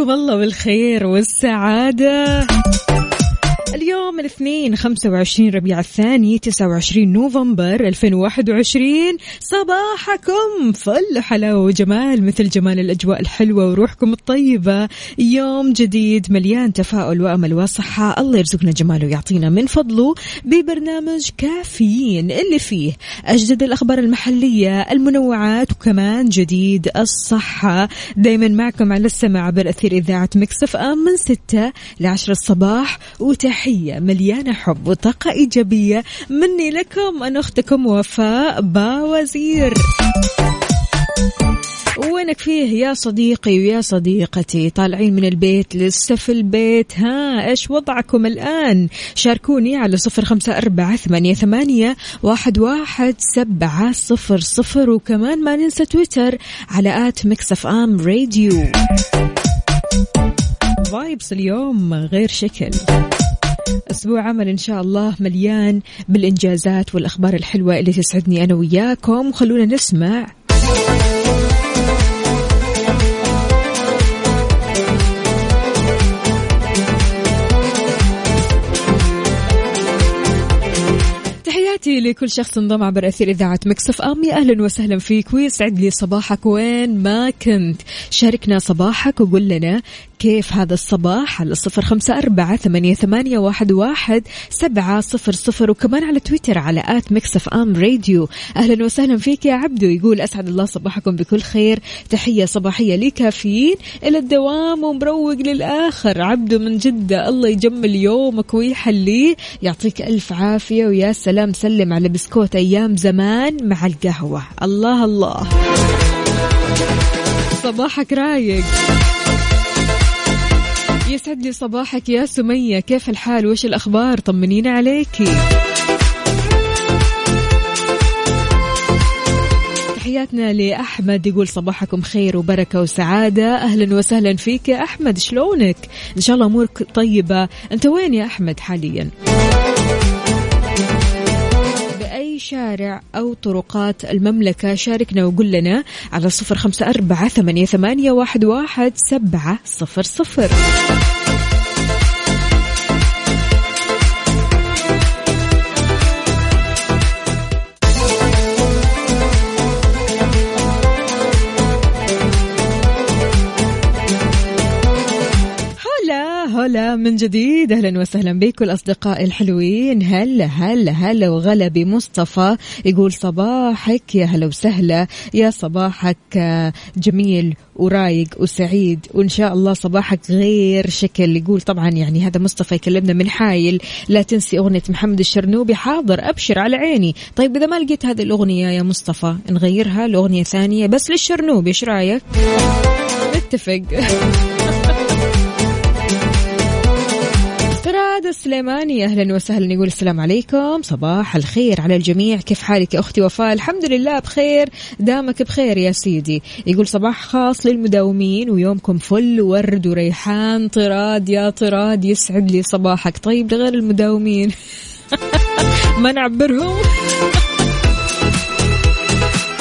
صبحكم الله بالخير والسعادة. اليوم الاثنين 25 ربيع الثاني 29 نوفمبر 2021 صباحكم فل حلاوة وجمال مثل جمال الأجواء الحلوة وروحكم الطيبة. يوم جديد مليان تفاؤل وأمل وصحة. الله يرزقنا جماله ويعطينا من فضله ببرنامج كافيين اللي فيه أجدد الأخبار المحلية المنوعات وكمان جديد الصحة. دايما معكم على السماع عبر أثير إذاعة مكسف أم من 6 ل 10 الصباح. وتحية مليانة حب وطاقة إيجابية. مني لكم أنا أختكم وفاء باوزير وينك فيه يا صديقي ويا صديقتي؟ طالعين من البيت لسه في البيت. ها إيش وضعكم الآن؟ شاركوني على صفر خمسة أربعة ثمانية, ثمانية واحد, واحد سبعة صفر صفر. وكمان ما ننسى تويتر على at MixFM Radio. vibes اليوم غير شكل. أسبوع عمل إن شاء الله مليان بالإنجازات والأخبار الحلوة اللي تسعدني أنا وياكم. وخلونا نسمع. تحياتي لكل شخص انضم عبر أثير إذاعة ميكس أف أم أهلا وسهلا فيك. ويسعد لي صباحك. وين ما كنت. شاركنا صباحك وقول لنا كيف هذا الصباح على صفر خمسة أربعة ثمانية, ثمانية واحد, واحد سبعة صفر صفر. وكمان على تويتر على at ميكس أف أم راديو. أهلا وسهلا فيك يا عبدو. يقول أسعد الله صباحكم بكل خير. تحية صباحية لكافيين إلى الدوام ومروق للآخر. عبدو من جدة. الله يجمل يومك ويحليه. يعطيك ألف عافية ويا سلام سلم على بسكوت أيام زمان مع القهوة. الله الله. صباحك رايق. يسعد لي صباحك يا سمية. كيف الحال؟ وش الأخبار؟ طمنينا عليكي. تحياتنا لأحمد يقول صباحكم خير وبركة وسعادة. أهلا وسهلا فيك يا أحمد. شلونك؟ إن شاء الله أمورك طيبة. أنت وين يا أحمد حاليا؟ شارع أو طرقات المملكة. شاركنا وقول لنا على صفر خمسة أربعة ثمانية, واحد سبعة صفر صفر. من جديد. أهلا وسهلا بكم الأصدقاء الحلوين. هلا هلا هلا وغلا بمصطفى يقول صباحك يا هلا وسهلا. يا صباحك آه، جميل ورايق وسعيد. وإن شاء الله صباحك غير شكل. يقول طبعا يعني هذا مصطفى يكلمنا من حايل. لا تنسي أغنية محمد الشرنوبي حاضر أبشر على عيني. طيب إذا ما لقيت هذه الأغنية يا مصطفى نغيرها لأغنية ثانية بس للشرنوبي إيش رأيك؟ نتفق. السليماني أهلا وسهلا يقول السلام عليكم. صباح الخير على الجميع. كيف حالك يا أختي وفاء؟ الحمد لله بخير. دامك بخير يا سيدي. يقول صباح خاص للمداومين ويومكم فل ورد وريحان. طراد يا طراد يسعد لي صباحك. طيب لغير المداومين. ما نعبرهم.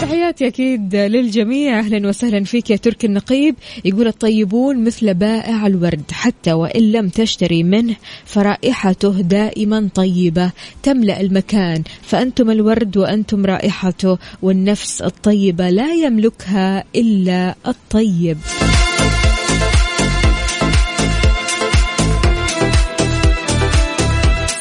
تحياتي أكيد للجميع. أهلا وسهلا فيك يا تركي النقيب. يقول الطيبون مثل بائع الورد حتى وإن لم تشتري منه فرائحته دائما طيبة تملأ المكان فأنتم الورد وأنتم رائحته والنفس الطيبة لا يملكها إلا الطيب.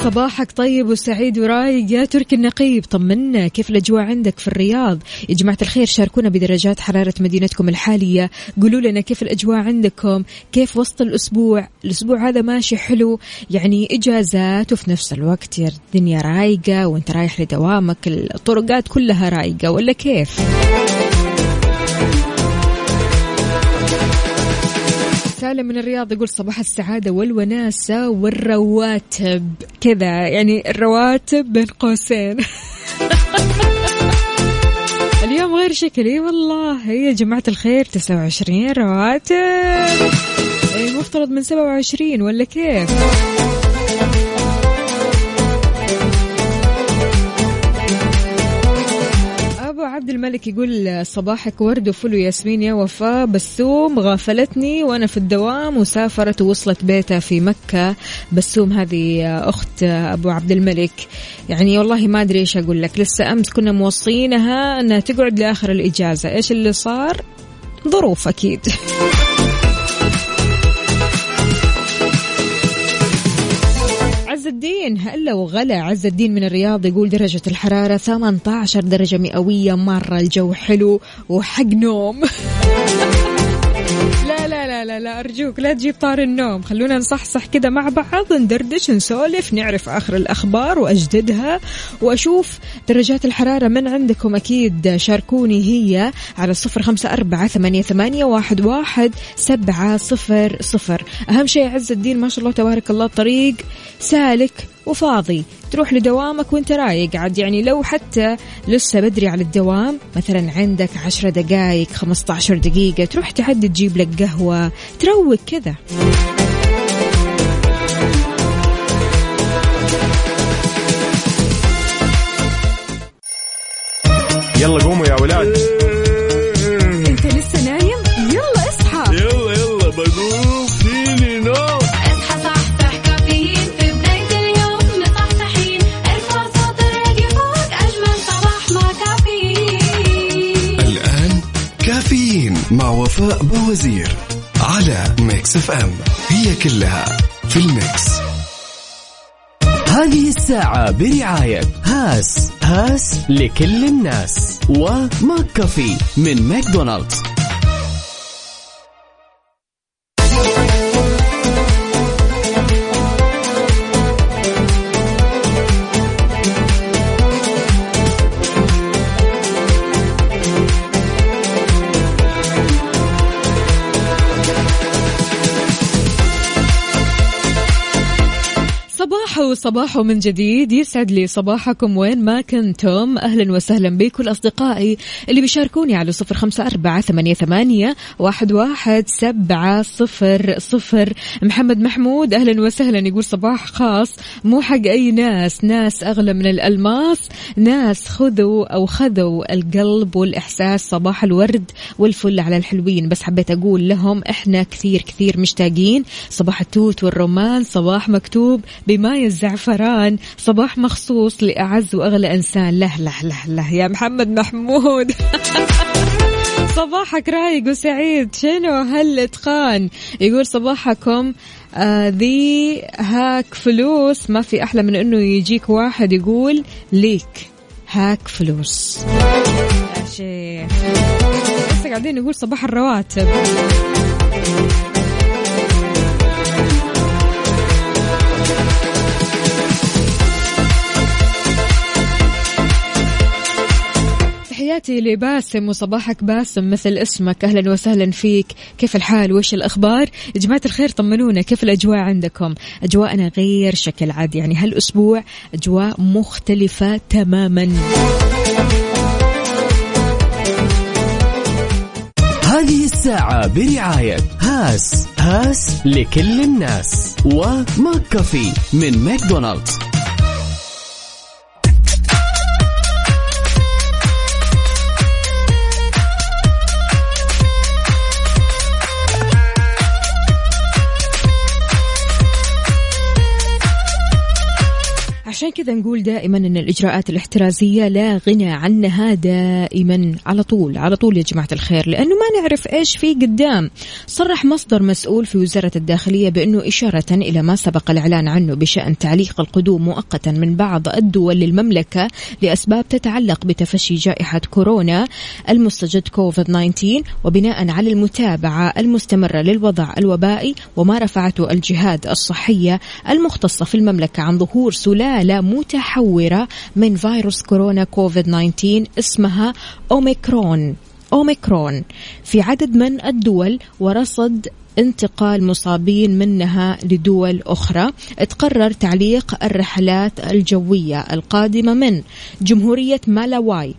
صباحك طيب وسعيد ورايق. يا تركي النقيب طمنا. كيف الأجواء عندك في الرياض؟ يا جماعة الخير شاركونا بدرجات حرارة مدينتكم الحالية. قولوا لنا كيف الأجواء عندكم؟ كيف وسط الأسبوع؟ الأسبوع هذا ماشي حلو يعني إجازات وفي نفس الوقت يا الدنيا رايقة وأنت رايح لدوامك الطرقات كلها رايقة ولا كيف؟ سالم من الرياض يقول صباح السعادة والوناسة والرواتب. كذا يعني الرواتب بين قوسين. اليوم غير شكلي والله. يا جماعة الخير 29 رواتب. إيه، مفترض من 27 ولا كيف؟ عبد الملك يقول صباحك ورد وفل وياسمين يا وفاء بسوم غافلتني وأنا في الدوام وسافرت ووصلت بيتها في مكة. بسوم هذه أخت أبو عبد الملك. يعني والله ما أدري إيش أقول لك. لسه أمس كنا موصينها إنها تقعد لآخر الإجازة. إيش اللي صار؟ ظروف أكيد. الدين هلا وغلا. عز الدين من الرياض يقول درجة الحرارة 18 درجة مئوية. مرة الجو حلو وحق نوم. لا لا أرجوك لا تجيب طار النوم. خلونا نصحصح كذا مع بعض ندردش نسولف نعرف آخر الأخبار وأجددها وأشوف درجات الحرارة من عندكم. أكيد شاركوني هي على صفر خمسة أربعة ثمانية, ثمانية واحد, واحد سبعة صفر صفر. أهم شيء عز الدين ما شاء الله تبارك الله الطريق سالك وفاضي. تروح لدوامك وانت رايق. عاد يعني لو حتى لسه بدري على الدوام مثلا عندك عشرة دقايق 15 دقيقة تروح تعدي تجيب لك قهوة. تروق كذا. يلا قوموا إم. هي كلها في الميكس. هذه الساعة برعاية هاس. هاس لكل الناس. وماك كافي من ماكدونالدز. صباح وصباح من جديد. يسعد لي صباحكم وين ما كنتم. أهلا وسهلا بكل أصدقائي اللي بيشاركوني على صفر خمسة أربعة ثمانية, ثمانية واحد, واحد سبعة صفر صفر. محمد محمود أهلا وسهلا يقول صباح خاص. مو حق أي ناس. ناس أغلى من الألماس. ناس خذوا أو خذوا القلب والإحساس. صباح الورد والفل على الحلوين. بس حبيت أقول لهم إحنا كثير كثير مشتاقين. صباح التوت والرمان صباح مكتوب بماي الزعفران صباح مخصوص لأعز وأغلى إنسان. له له له له. يا محمد محمود. صباحك رايق وسعيد. شنو هالإتقان؟ يقول صباحكم آه ذي هاك فلوس. ما في أحلى من أنه يجيك واحد يقول ليك هاك فلوس. لسه قاعدين نقول صباح الرواتب. تحياتي لباسم وصباحك باسم مثل اسمك. أهلا وسهلا فيك. كيف الحال؟ وش الأخبار؟ يا جماعة الخير طمنونا. كيف الأجواء عندكم؟ أجواءنا غير شكل عاد يعني هالأسبوع أجواء مختلفة تماما. هذه الساعة برعاية هاس. هاس لكل الناس. وماك كافي من ماكدونالدز. عشان كذا نقول دائما إن الإجراءات الاحترازية لا غنى عنها دائما. على طول على طول يا جماعة الخير لأنه ما نعرف إيش في قدام. صرح مصدر مسؤول في وزارة الداخلية بأنه إشارة إلى ما سبق الإعلان عنه بشأن تعليق القدوم مؤقتا من بعض الدول للمملكة لأسباب تتعلق بتفشي جائحة كورونا المستجد كوفيد 19 وبناء على المتابعة المستمرة للوضع الوبائي وما رفعته الجهات الصحية المختصة في المملكة عن ظهور سلالة متحورة من فيروس كورونا كوفيد 19 اسمها أوميكرون. أوميكرون في عدد من الدول ورصد انتقال مصابين منها لدول أخرى تقرر تعليق الرحلات الجوية القادمة من جمهورية مالاواي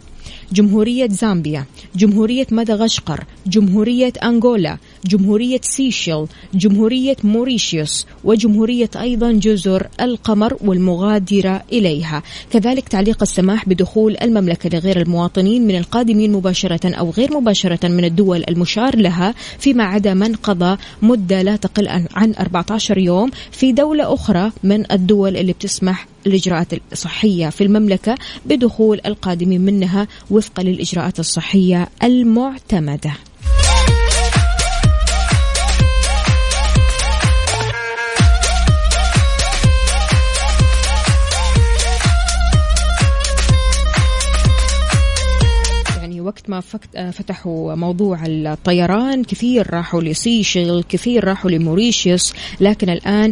جمهورية زامبيا جمهورية مدغشقر جمهورية أنغولا جمهورية سيشيل جمهورية موريشيوس وجمهورية أيضا جزر القمر والمغادرة إليها. كذلك تعليق السماح بدخول المملكة لغير المواطنين من القادمين مباشرة أو غير مباشرة من الدول المشار لها فيما عدا من قضى مدة لا تقل عن 14 يوم في دولة أخرى من الدول اللي بتسمح الإجراءات الصحية في المملكة بدخول القادمين منها وفقا للإجراءات الصحية المعتمدة. وقت ما آه، فتحوا موضوع الطيران كثير راحوا لسيشيل كثير راحوا لموريشيوس لكن الآن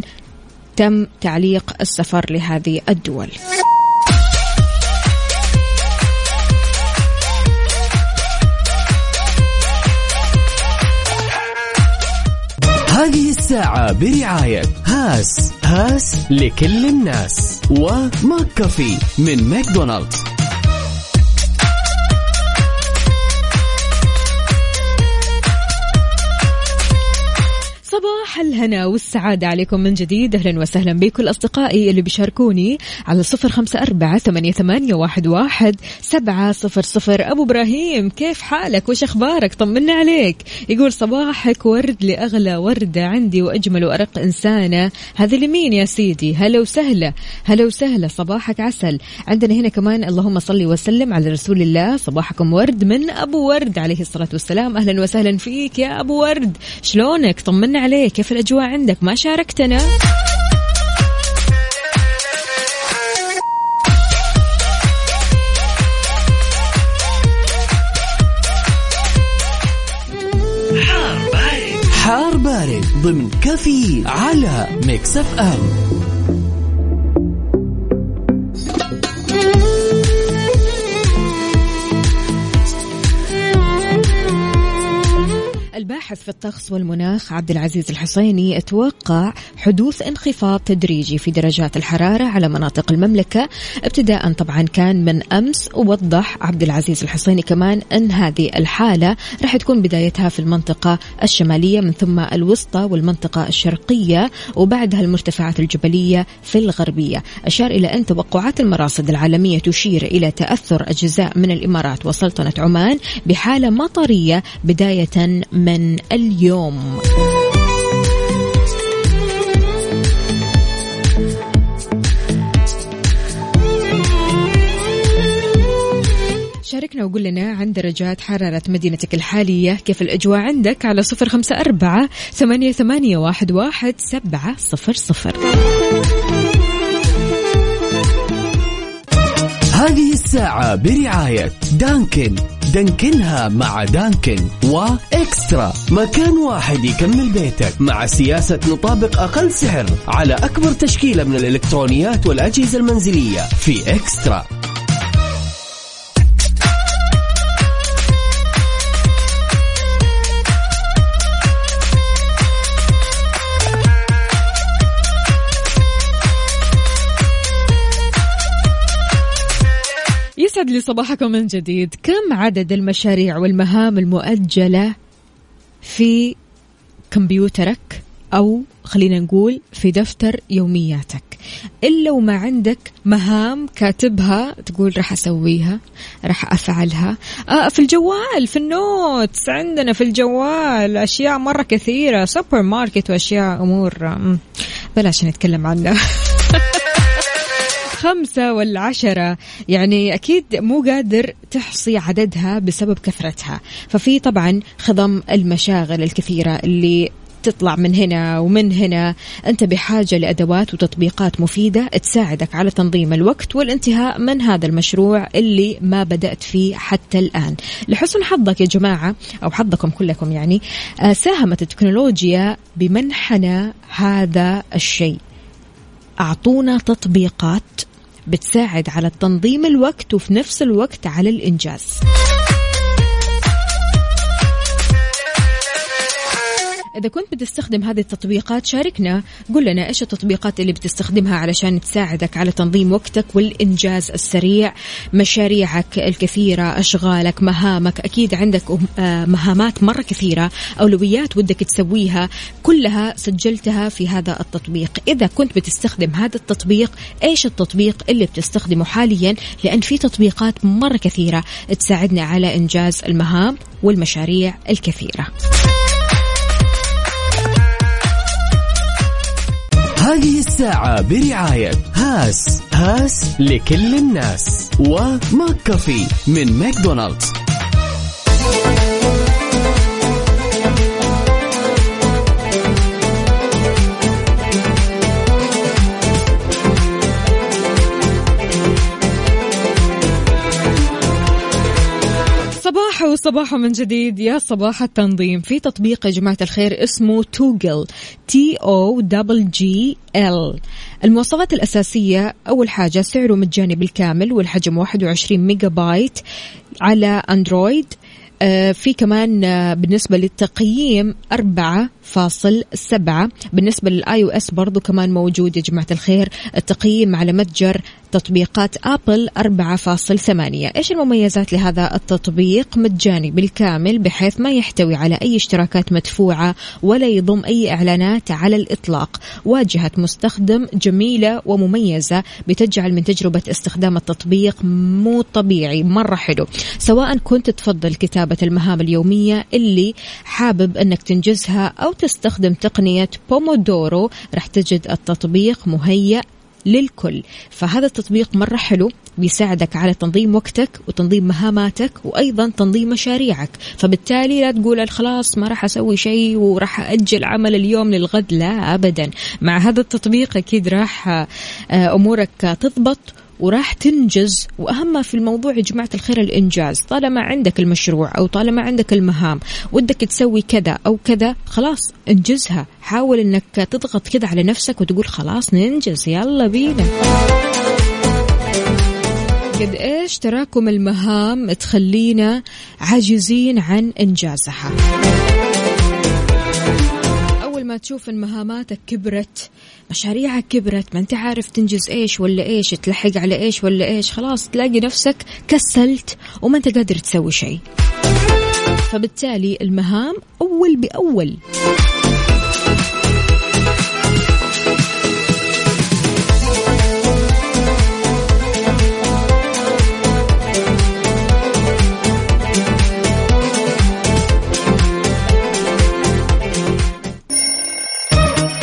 تم تعليق السفر لهذه الدول. هذه الساعة برعاية هاس. هاس لكل الناس. وماك كافي من ماكدونالدز. طبعا صباح الهنا والسعادة عليكم من جديد. أهلا وسهلا بكل أصدقائي اللي بيشاركوني على صفر خمسة أربعة ثمانية, واحد سبعة صفر صفر. أبو إبراهيم كيف حالك؟ وش أخبارك؟ طمنا عليك. يقول صباحك ورد لأغلى وردة عندي وأجمل وأرق إنسانة. هذا لمين يا سيدي؟ هلا وسهلا. هلا وسهلا. صباحك عسل. عندنا هنا كمان اللهم صل وسلم على رسول الله. صباحكم ورد من أبو ورد عليه الصلاة والسلام. أهلا وسهلا فيك يا أبو ورد. شلونك؟ طمنا عليك. كيف الأجواء عندك؟ ما شاركتنا. حار بارد. ضمن كافيين على ميكس أف أم. الباحث في الطقس والمناخ عبد العزيز الحصيني أتوقع حدوث انخفاض تدريجي في درجات الحرارة على مناطق المملكة. ابتداء طبعا كان من أمس ووضح عبد العزيز الحصيني كمان أن هذه الحالة راح تكون بدايتها في المنطقة الشمالية من ثم الوسطى والمنطقة الشرقية وبعدها المرتفعات الجبلية في الغربية. أشار إلى أن توقعات المراصد العالمية تشير إلى تأثر أجزاء من الإمارات وسلطنة عمان بحالة مطرية بداية من اليوم. شاركنا وقول لنا عن درجات حرارة مدينتك الحالية. كيف الأجواء عندك على صفر خمسة أربعة ثمانية, ثمانية واحد, واحد سبعة صفر صفر. هذه الساعة برعاية دانكن. دانكنها مع دانكن وإكسترا. مكان واحد يكمل بيتك مع سياسة نطابق أقل سعر على أكبر تشكيلة من الإلكترونيات والأجهزة المنزلية في إكسترا. يسعد لي صباحكم من جديد. كم عدد المشاريع والمهام المؤجلة في كمبيوترك؟ أو خلينا نقول في دفتر يومياتك. إلا وما عندك مهام كاتبها تقول راح أسويها راح أفعلها. آه في الجوال في ال notes عندنا في الجوال أشياء مرة كثيرة سوبر ماركت وأشياء أمور بلاش نتكلم عنها. الخمسة والعشرة. يعني أكيد مو قادر تحصي عددها بسبب كثرتها. ففي طبعا خضم المشاغل الكثيرة اللي تطلع من هنا ومن هنا. أنت بحاجة لأدوات وتطبيقات مفيدة تساعدك على تنظيم الوقت والانتهاء من هذا المشروع اللي ما بدأت فيه حتى الآن. لحسن حظك يا جماعة أو حظكم كلكم يعني آه، ساهمت التكنولوجيا بمنحنا هذا الشيء. أعطونا تطبيقات بتساعد على تنظيم الوقت وفي نفس الوقت على الإنجاز. إذا كنت بتستخدم هذه التطبيقات شاركنا. قل لنا إيش التطبيقات اللي بتستخدمها علشان تساعدك على تنظيم وقتك والإنجاز السريع. مشاريعك الكثيرة أشغالك مهامك. أكيد عندك آه، مهامات مرة كثيرة أولويات ودك تسويها. كلها سجلتها في هذا التطبيق. إذا كنت بتستخدم هذا التطبيق إيش التطبيق اللي بتستخدمه حاليا؟ لأن في تطبيقات مرة كثيرة تساعدنا على إنجاز المهام والمشاريع الكثيرة. هذه الساعة برعاية هاس هاس لكل الناس. وماك كافي من ماكدونالدز. صباح وصباح من جديد. يا صباح التنظيم. في تطبيق يا جماعة الخير اسمه توجل T O double G L المواصفات الأساسية أول حاجة سعره مجاني بالكامل والحجم 21 ميجا بايت على أندرويد. آه، في كمان آه، بالنسبة للتقييم أربعة فاصل سبعة. بالنسبة لل iOS برضو كمان موجود يا جماعة الخير. التقييم على متجر تطبيقات أبل 4.8 إيش المميزات لهذا التطبيق؟ مجاني بالكامل بحيث ما يحتوي على أي اشتراكات مدفوعة ولا يضم أي إعلانات على الإطلاق. واجهة مستخدم جميلة ومميزة بتجعل من تجربة استخدام التطبيق مو طبيعي مرة حلو. سواء كنت تفضل كتابة المهام اليومية اللي حابب أنك تنجزها أو تستخدم تقنية بومودورو راح تجد التطبيق مهيأ للكل. فهذا التطبيق مرة حلو بيساعدك على تنظيم وقتك وتنظيم مهاماتك وأيضا تنظيم مشاريعك. فبالتالي لا تقول خلاص ما راح أسوي شيء وراح أجل عمل اليوم للغد. لا أبدا. مع هذا التطبيق أكيد راح آه، أمورك تضبط وراح تنجز. وأهم في الموضوع يا جماعة الخير الإنجاز. طالما عندك المشروع أو طالما عندك المهام ودك تسوي كذا أو كذا خلاص انجزها. حاول إنك تضغط كذا على نفسك وتقول خلاص ننجز يلا بينا. قد إيش تراكم المهام تخلينا عاجزين عن إنجازها؟ ما تشوف إن مهاماتك كبرت مشاريعك كبرت ما أنت عارف تنجز إيش ولا إيش تلحق على إيش ولا إيش خلاص تلاقي نفسك كسلت وما أنت قادر تسوي شيء. فبالتالي المهام أول بأول.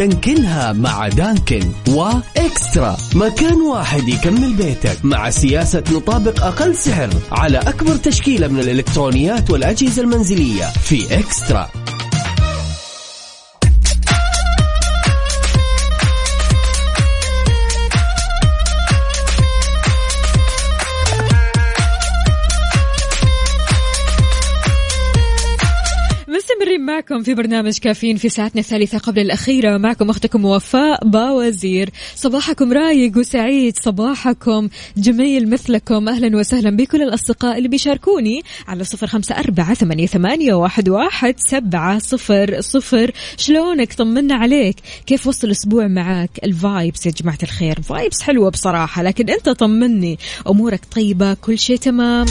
دانكنها مع دانكن وإكسترا. مكان واحد يكمل بيتك مع سياسة نطابق أقل سعر على أكبر تشكيلة من الإلكترونيات والأجهزة المنزلية في إكسترا. معكم في برنامج كافيين في ساعتنا الثالثة قبل الأخيرة. معكم أختكم وفاء باوزير. صباحكم رايق وسعيد. صباحكم جميل مثلكم. أهلا وسهلا بكل الأصدقاء اللي بيشاركوني على صفر خمسة أربعة ثمانية, واحد سبعة صفر صفر. شلونك؟ طمنا عليك. كيف وصل الأسبوع معك؟ ال vibes يا جماعة الخير. vibes حلوة بصراحة لكن أنت طمني. أمورك طيبة كل شيء تمام.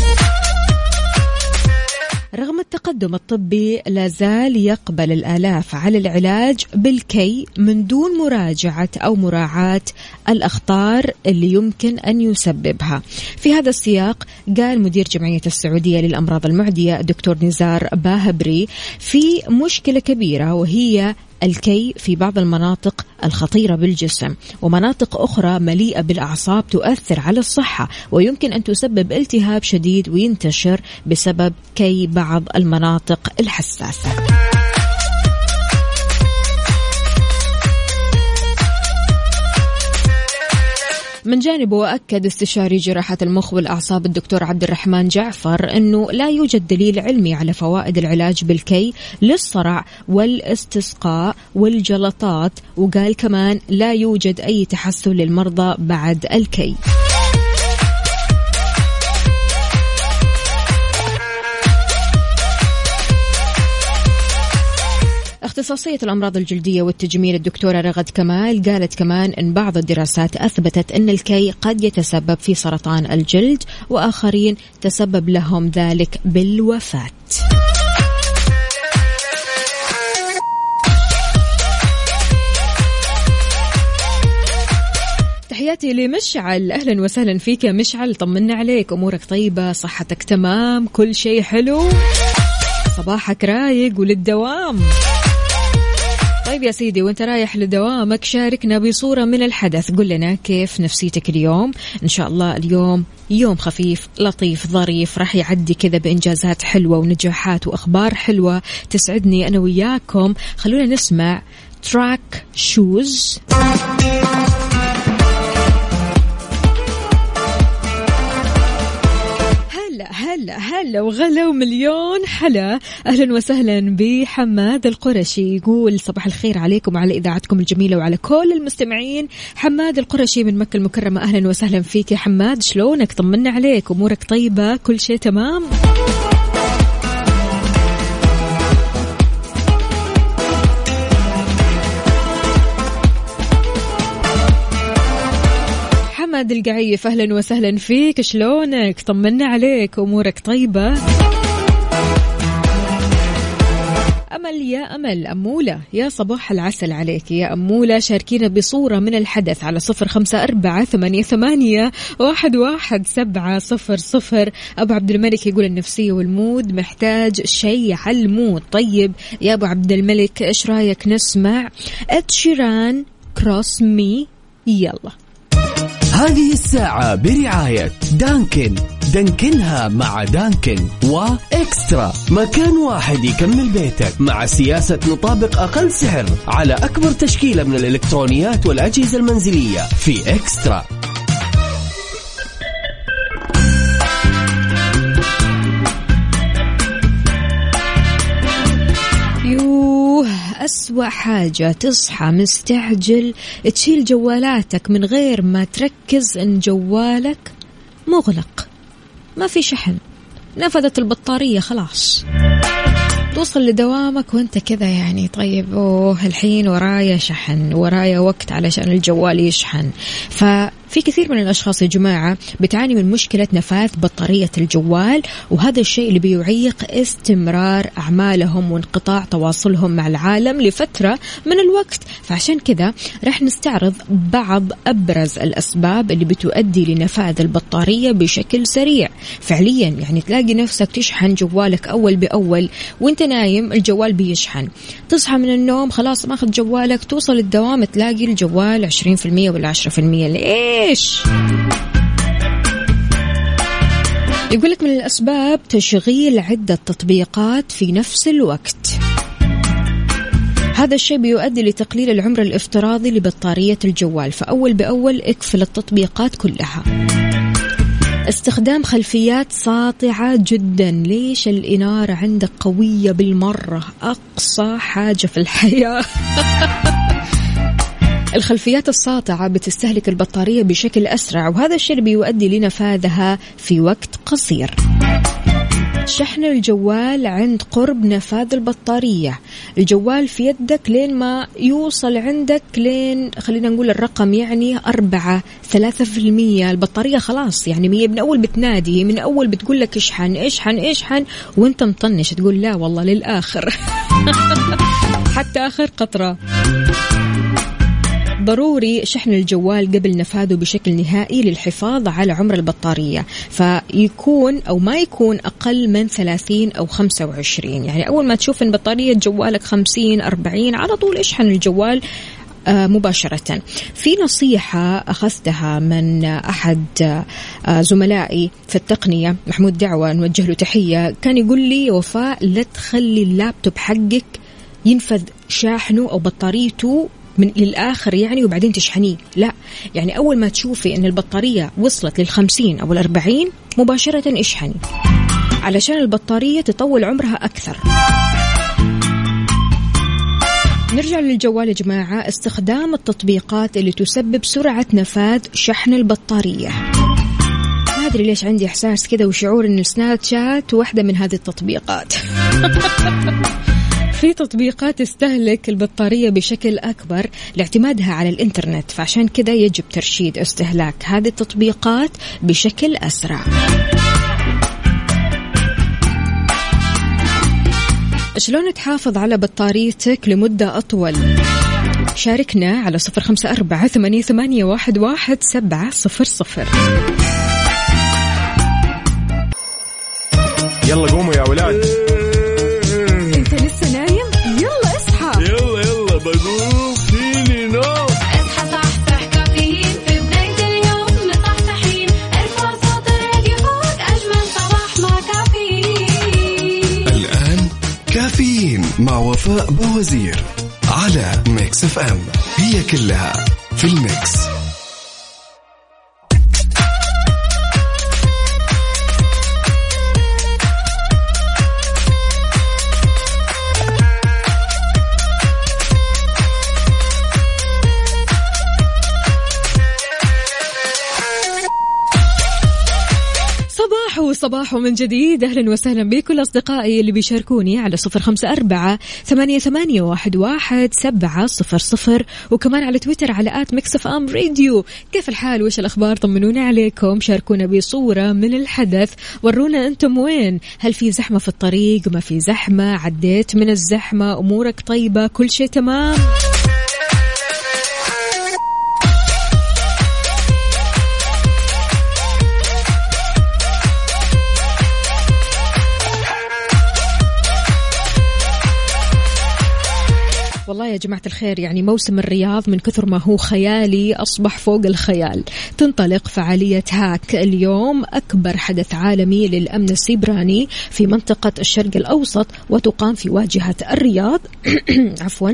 رغم التقدم الطبي لا زال يقبل الآلاف على العلاج بالكي من دون مراجعة أو مراعاة الأخطار اللي يمكن أن يسببها. في هذا السياق قال مدير جمعية السعودية للأمراض المعدية الدكتور نزار باهبري في مشكلة كبيرة وهي الكي في بعض المناطق الخطيرة بالجسم ومناطق أخرى مليئة بالأعصاب تؤثر على الصحة ويمكن أن تسبب التهاب شديد وينتشر بسبب كي بعض المناطق الحساسة. من جانبه أكد استشاري جراحة المخ والأعصاب الدكتور عبد الرحمن جعفر أنه لا يوجد دليل علمي على فوائد العلاج بالكي للصرع والاستسقاء والجلطات وقال كمان لا يوجد أي تحسن للمرضى بعد الكي. اختصاصية الأمراض الجلدية والتجميل الدكتورة رغد كمال قالت كمان أن بعض الدراسات أثبتت أن الكي قد يتسبب في سرطان الجلد وآخرين تسبب لهم ذلك بالوفاة. تحياتي لمشعل. أهلا وسهلا فيك يا مشعل طمنا عليك. أمورك طيبة صحتك تمام كل شيء حلو. صباحك رايق وللدوام. طيب يا سيدي وانت رايح لدوامك شاركنا بصورة من الحدث. قل لنا كيف نفسيتك اليوم؟ إن شاء الله اليوم يوم خفيف لطيف ظريف راح يعدي كذا بإنجازات حلوة ونجاحات وأخبار حلوة تسعدني أنا وياكم. خلونا نسمع تراك شوز هلا هلا وغلا ومليون حلا؟ أهلا وسهلا بحماد القرشي. يقول صباح الخير عليكم وعلى إذاعتكم الجميلة وعلى كل المستمعين. حماد القرشي من مكة المكرمة. أهلا وسهلا فيك يا حماد. شلونك؟ طمنا عليك. أمورك طيبة؟ كل شيء تمام؟ حمد القعيف أهلا وسهلا فيك. شلونك؟ طمنا عليك أمورك طيبة؟ أمل يا أمل أمولة. يا صباح العسل عليك يا أمولة. شاركينا بصورة من الحدث على صفر خمسة أربعة ثمانية, ثمانية واحد, واحد سبعة صفر صفر. أبو عبد الملك يقول النفسية وال mood محتاج شيء على ال mood. طيب يا أبو عبد الملك إيش رأيك نسمع Ed Sheeran Cross Me يلا. هذه الساعة برعاية دانكن. دانكنها مع دانكن وإكسترا. مكان واحد يكمل بيتك مع سياسة نطابق أقل سعر على أكبر تشكيلة من الإلكترونيات والأجهزة المنزلية في إكسترا. أسوأ حاجة تصحى مستعجل تشيل جوالاتك من غير ما تركز إن جوالك مغلق. ما في شحن. نفذت البطارية خلاص. توصل لدوامك وأنت كذا يعني طيب أوه الحين ورايا شحن ورايا وقت علشان الجوال يشحن. ففي كثير من الأشخاص يا جماعة بتعاني من مشكلة نفاذ بطارية الجوال وهذا الشيء اللي بيعيق استمرار أعمالهم وانقطاع تواصلهم مع العالم لفترة من الوقت. فعشان كذا راح نستعرض بعض أبرز الأسباب اللي بتؤدي لنفاذ البطارية بشكل سريع. فعليا يعني تلاقي نفسك تشحن جوالك أول بأول وانت نايم الجوال بيشحن. تصحى من النوم خلاص ماخذ جوالك توصل الدوام تلاقي الجوال 20% ولا 10% ليش؟ يقول لك من الأسباب تشغيل عدة تطبيقات في نفس الوقت. هذا الشيء بيؤدي لتقليل العمر الافتراضي لبطارية الجوال. فأول بأول اقفل التطبيقات كلها. استخدام خلفيات ساطعة جدا. ليش الإنارة عندك قوية بالمرة؟ أقصى حاجة في الحياة. الخلفيات الساطعة بتستهلك البطارية بشكل أسرع وهذا الشيء اللي بيؤدي لنفاذها في وقت قصير. شحن الجوال عند قرب نفاذ البطارية. الجوال في يدك لين ما يوصل عندك لين خلينا نقول الرقم يعني أربعة ثلاثة في المية. البطارية خلاص يعني هي من أول بتنادي من أول بتقول لك اشحن اشحن اشحن وأنت مطنش تقول لا والله للآخر. حتى آخر قطرة. ضروري شحن الجوال قبل نفاذه بشكل نهائي للحفاظ على عمر البطارية فيكون أو ما يكون أقل من 30 أو 25 يعني أول ما تشوف أن بطارية جوالك 50 40 على طول اشحن الجوال آه، مباشرة. في نصيحة أخذتها من أحد آه، زملائي في التقنية محمود دعوة نوجه له تحية. كان يقول لي وفاء لا تخلي اللابتوب حقك ينفذ شاحنه أو بطاريته من للآخر يعني وبعدين تشحنيه. لا يعني أول ما تشوفي أن البطارية وصلت للخمسين أو الأربعين مباشرة اشحني. علشان البطارية تطول عمرها أكثر. نرجع للجوال يا جماعة. استخدام التطبيقات اللي تسبب سرعة نفاذ شحن البطارية. ما أدري ليش عندي إحساس كذا وشعور إن سناب شات واحدة من هذه التطبيقات. في تطبيقات تستهلك البطارية بشكل أكبر لاعتمادها على الإنترنت فعشان كذا يجب ترشيد استهلاك هذه التطبيقات بشكل أسرع. شلون تحافظ على بطاريتك لمدة أطول؟ شاركنا على صفر خمسة أربعة ثمانية, واحد سبعة صفر صفر. يلا قوموا يا ولاد. بوزير على Mix FM. هي كلها في ال mix. صباح وصباح من جديد. أهلا وسهلا بكل أصدقائي اللي بيشاركوني على صفر خمسة أربعة ثمانية, ثمانية واحد, واحد سبعة صفر صفر. وكمان على تويتر على at Mix FM Radio. كيف الحال؟ وش الأخبار؟ طمنونا عليكم. شاركونا بصورة من الحدث. ورونا أنتم وين؟ هل في زحمة في الطريق؟ ما في زحمة؟ عديت من الزحمة؟ أمورك طيبة؟ كل شيء تمام؟ والله يا جماعة الخير يعني موسم الرياض من كثر ما هو خيالي أصبح فوق الخيال. تنطلق فعالية هاك اليوم أكبر حدث عالمي للأمن السيبراني في منطقة الشرق الأوسط وتقام في واجهة الرياض. عفوا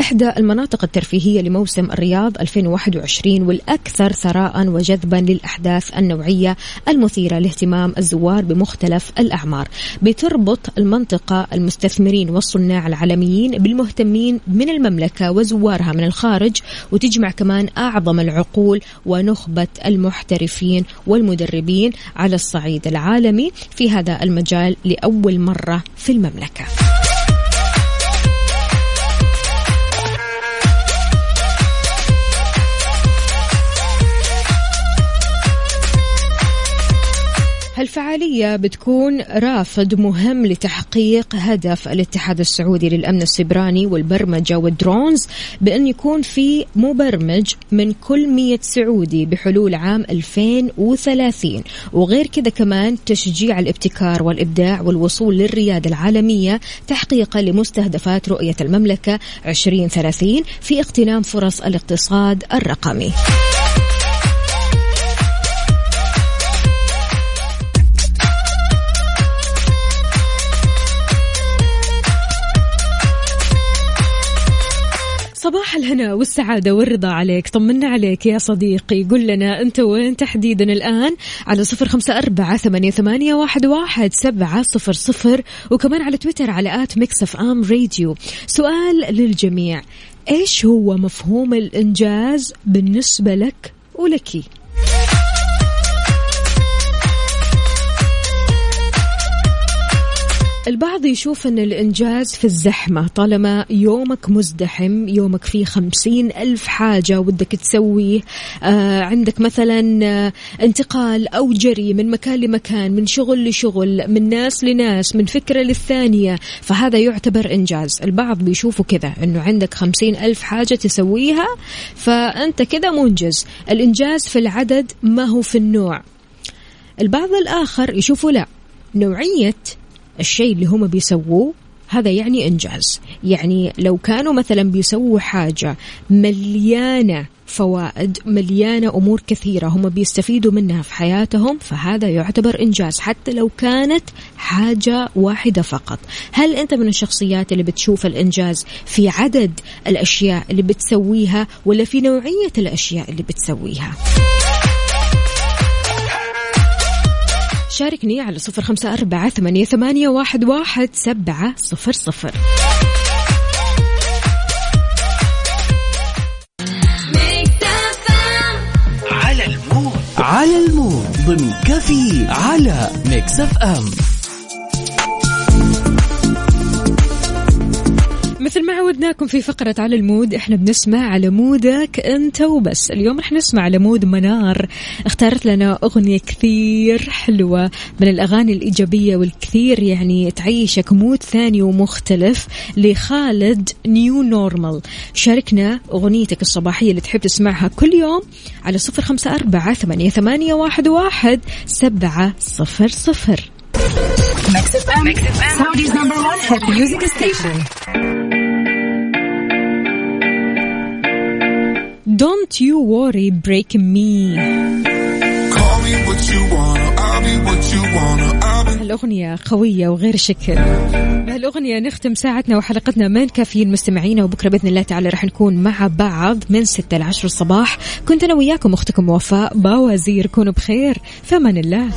إحدى المناطق الترفيهية لموسم الرياض 2021 والأكثر ثراء وجذبا للأحداث النوعية المثيرة لاهتمام الزوار بمختلف الأعمار. بتربط المنطقة المستثمرين والصناع العالميين بالمهتمين من المملكة وزوارها من الخارج وتجمع كمان أعظم العقول ونخبة المحترفين والمدربين على الصعيد العالمي في هذا المجال لأول مرة في المملكة. هالفعالية بتكون رافد مهم لتحقيق هدف الاتحاد السعودي للأمن السيبراني والبرمجة والدرونز بأن يكون في مبرمج من كل 100 سعودي بحلول عام 2030 وغير كذا كمان تشجيع الابتكار والإبداع والوصول للريادة العالمية تحقيقا لمستهدفات رؤية المملكة 2030 في اغتنام فرص الاقتصاد الرقمي. صباح الهنا والسعادة والرضا عليك. طمنا عليك يا صديقي. قل لنا أنت وين تحديدا الآن؟ على صفر خمسة أربعة ثمانية, ثمانية واحد, واحد سبعة صفر صفر. وكمان على تويتر على at Mix FM Radio. سؤال للجميع. إيش هو مفهوم الإنجاز بالنسبة لك ولكِ؟ البعض يشوف أن الإنجاز في الزحمة. طالما يومك مزدحم يومك فيه خمسين ألف حاجة ودك تسويه آه عندك مثلا آه انتقال أو جري من مكان لمكان من شغل لشغل من ناس لناس من فكرة للثانية فهذا يعتبر إنجاز. البعض بيشوفوا كذا أنه عندك خمسين ألف حاجة تسويها فأنت كذا منجز. الإنجاز في العدد ما هو في النوع. البعض الآخر يشوفوا لا. نوعية الشيء اللي هم بيسووه هذا يعني إنجاز. يعني لو كانوا مثلا بيسووا حاجة مليانة فوائد مليانة أمور كثيرة هم بيستفيدوا منها في حياتهم فهذا يعتبر إنجاز حتى لو كانت حاجة واحدة فقط. هل أنت من الشخصيات اللي بتشوف الإنجاز في عدد الأشياء اللي بتسويها ولا في نوعية الأشياء اللي بتسويها؟ شاركني على صفر خمسة أربعة ثمانية, ثمانية واحد, واحد سبعة صفر صفر. FM على ال mood. ضمن كفي على Mix FM. مثل ما عودناكم في فقرة على ال mood إحنا بنسمع على mood ك أنت وبس. اليوم رح نسمع على mood منار. اختارت لنا أغنية كثير حلوة من الأغاني الإيجابية والكثير يعني تعيشك mood ثاني ومختلف ل Khalid New Normal شاركنا أغنيتك الصباحية اللي تحب تسمعها كل يوم على صفر خمسة أربعة ثمانية, واحد سبعة صفر صفر. Don't you worry break me. Call me what you wanna, I'll be what you wanna, I'll be الأغنية قوية وغير شكل. بهالأغنية نختم ساعتنا وحلقتنا من كافيين مستمعينا وبكرة بإذن الله تعالى رح نكون مع بعض من 6 ل 10 الصباح. كنت أنا وياكم أختكم وفاء باوزير كونوا بخير. فمن الله.